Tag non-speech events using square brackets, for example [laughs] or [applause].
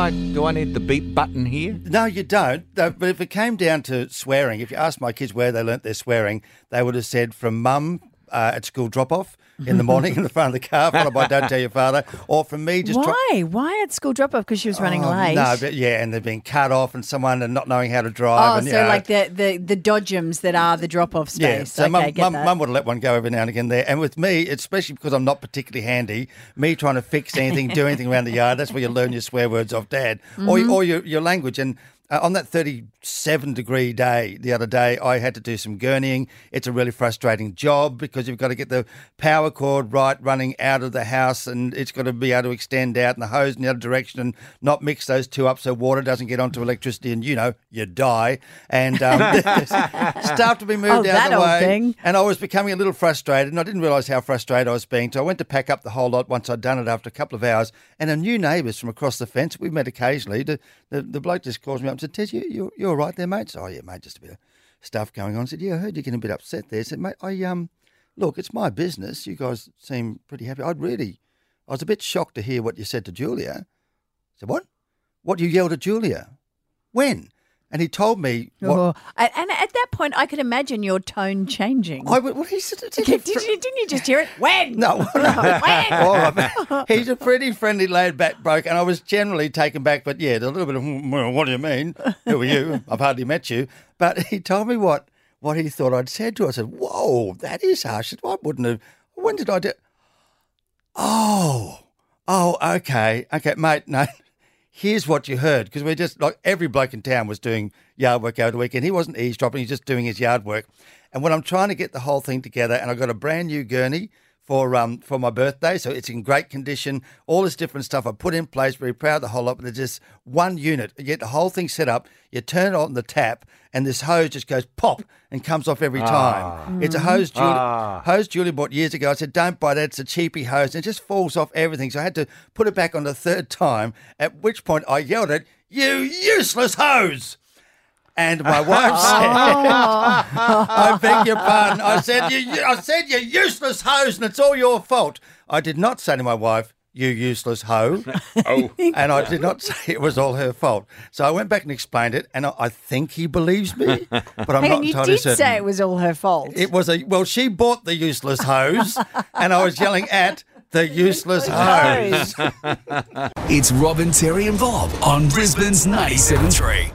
I do I need the beep button here? No, you don't. Uh, But if it came down to swearing, if you asked my kids where they learnt their swearing, they would have said from mum uh, at school drop off in the morning in the front of the car, followed by don't tell your father, or from me just try- Why? Why at school drop off? Because she was running Oh, late. No, but yeah, and they've been cut off, and someone and not knowing how to drive. Oh, and, so know, like the, the, the dodgems that are the drop off space. Yeah, so okay, mum, mum, mum would have let one go every now and again there. And with me, especially because I'm not particularly handy, me trying to fix anything, do anything around the yard, that's where you learn your swear words off dad or, Mm-hmm. or your, your language. And uh, on that 37 degree day the other day, I had to do some gurneying. It's a really frustrating job because you've got to get the power cord right running out of the house and it's got to be able to extend out and the hose in the other direction and not mix those two up so water doesn't get onto electricity and, you know, you die. And um, [laughs] stuff to be moved Oh, out of the way. thing. And I was becoming a little frustrated, and I didn't realise how frustrated I was being. So I went to pack up the whole lot once I'd done it after a couple of hours. And a new neighbours from across the fence, we met occasionally. The, the, the bloke just calls me up and said, Ted, you, you, you're all right there, mate? So, oh, yeah, mate, just a bit of stuff going on. I said, yeah, I heard you're getting a bit upset there. I said, mate, I, um, look, it's my business. You guys seem pretty happy. I'd really, I was a bit shocked to hear what you said to Julia. I said, what? What you yelled at Julia? When? And he told me what. Oh, and point, I could imagine your tone changing. I, would- well, he said, did, you, didn't you just hear it? When? No, [laughs] When? [laughs] All right. [laughs] He's a pretty friendly, laid back bloke, and I was generally taken back. But yeah, a little bit of, "Hmm, well, what do you mean? Who are you? I've hardly met you. But he told me what what he thought I'd said to her. I said, whoa, that is harsh. I wouldn't have. When did I do? Oh, oh, okay, okay, mate. No, here's what you heard because we're just like every bloke in town was doing yard work over the weekend. He wasn't eavesdropping; he's just doing his yard work. And when I'm trying to get the whole thing together, and I got a brand new gurney for um for my birthday, so it's in great condition. All this different stuff I put in place. Very proud of the whole lot. But there's just one unit. You get the whole thing set up. You turn on the tap, and this hose just goes pop and comes off every time. It's a hose Julie, hose Julie bought years ago. I said, "Don't buy that. It's a cheapy hose. And it just falls off everything." So I had to put it back on the third time. At which point I yelled at you, useless hose. And my wife oh. said, I beg your pardon. I said, you, you- I said, you useless hose, and it's all your fault. I did not say to my wife, you useless hoe. [laughs] Oh, And I did not [laughs] say it was all her fault. So I went back and explained it, and I, I think he believes me, but I'm Hang not on, you entirely did certain. say it was all her fault. It was a well. She bought the useless hose, and I was yelling at the useless [laughs] hose. Hose. It's Robin, Terry, and Bob on Brisbane's 97.3.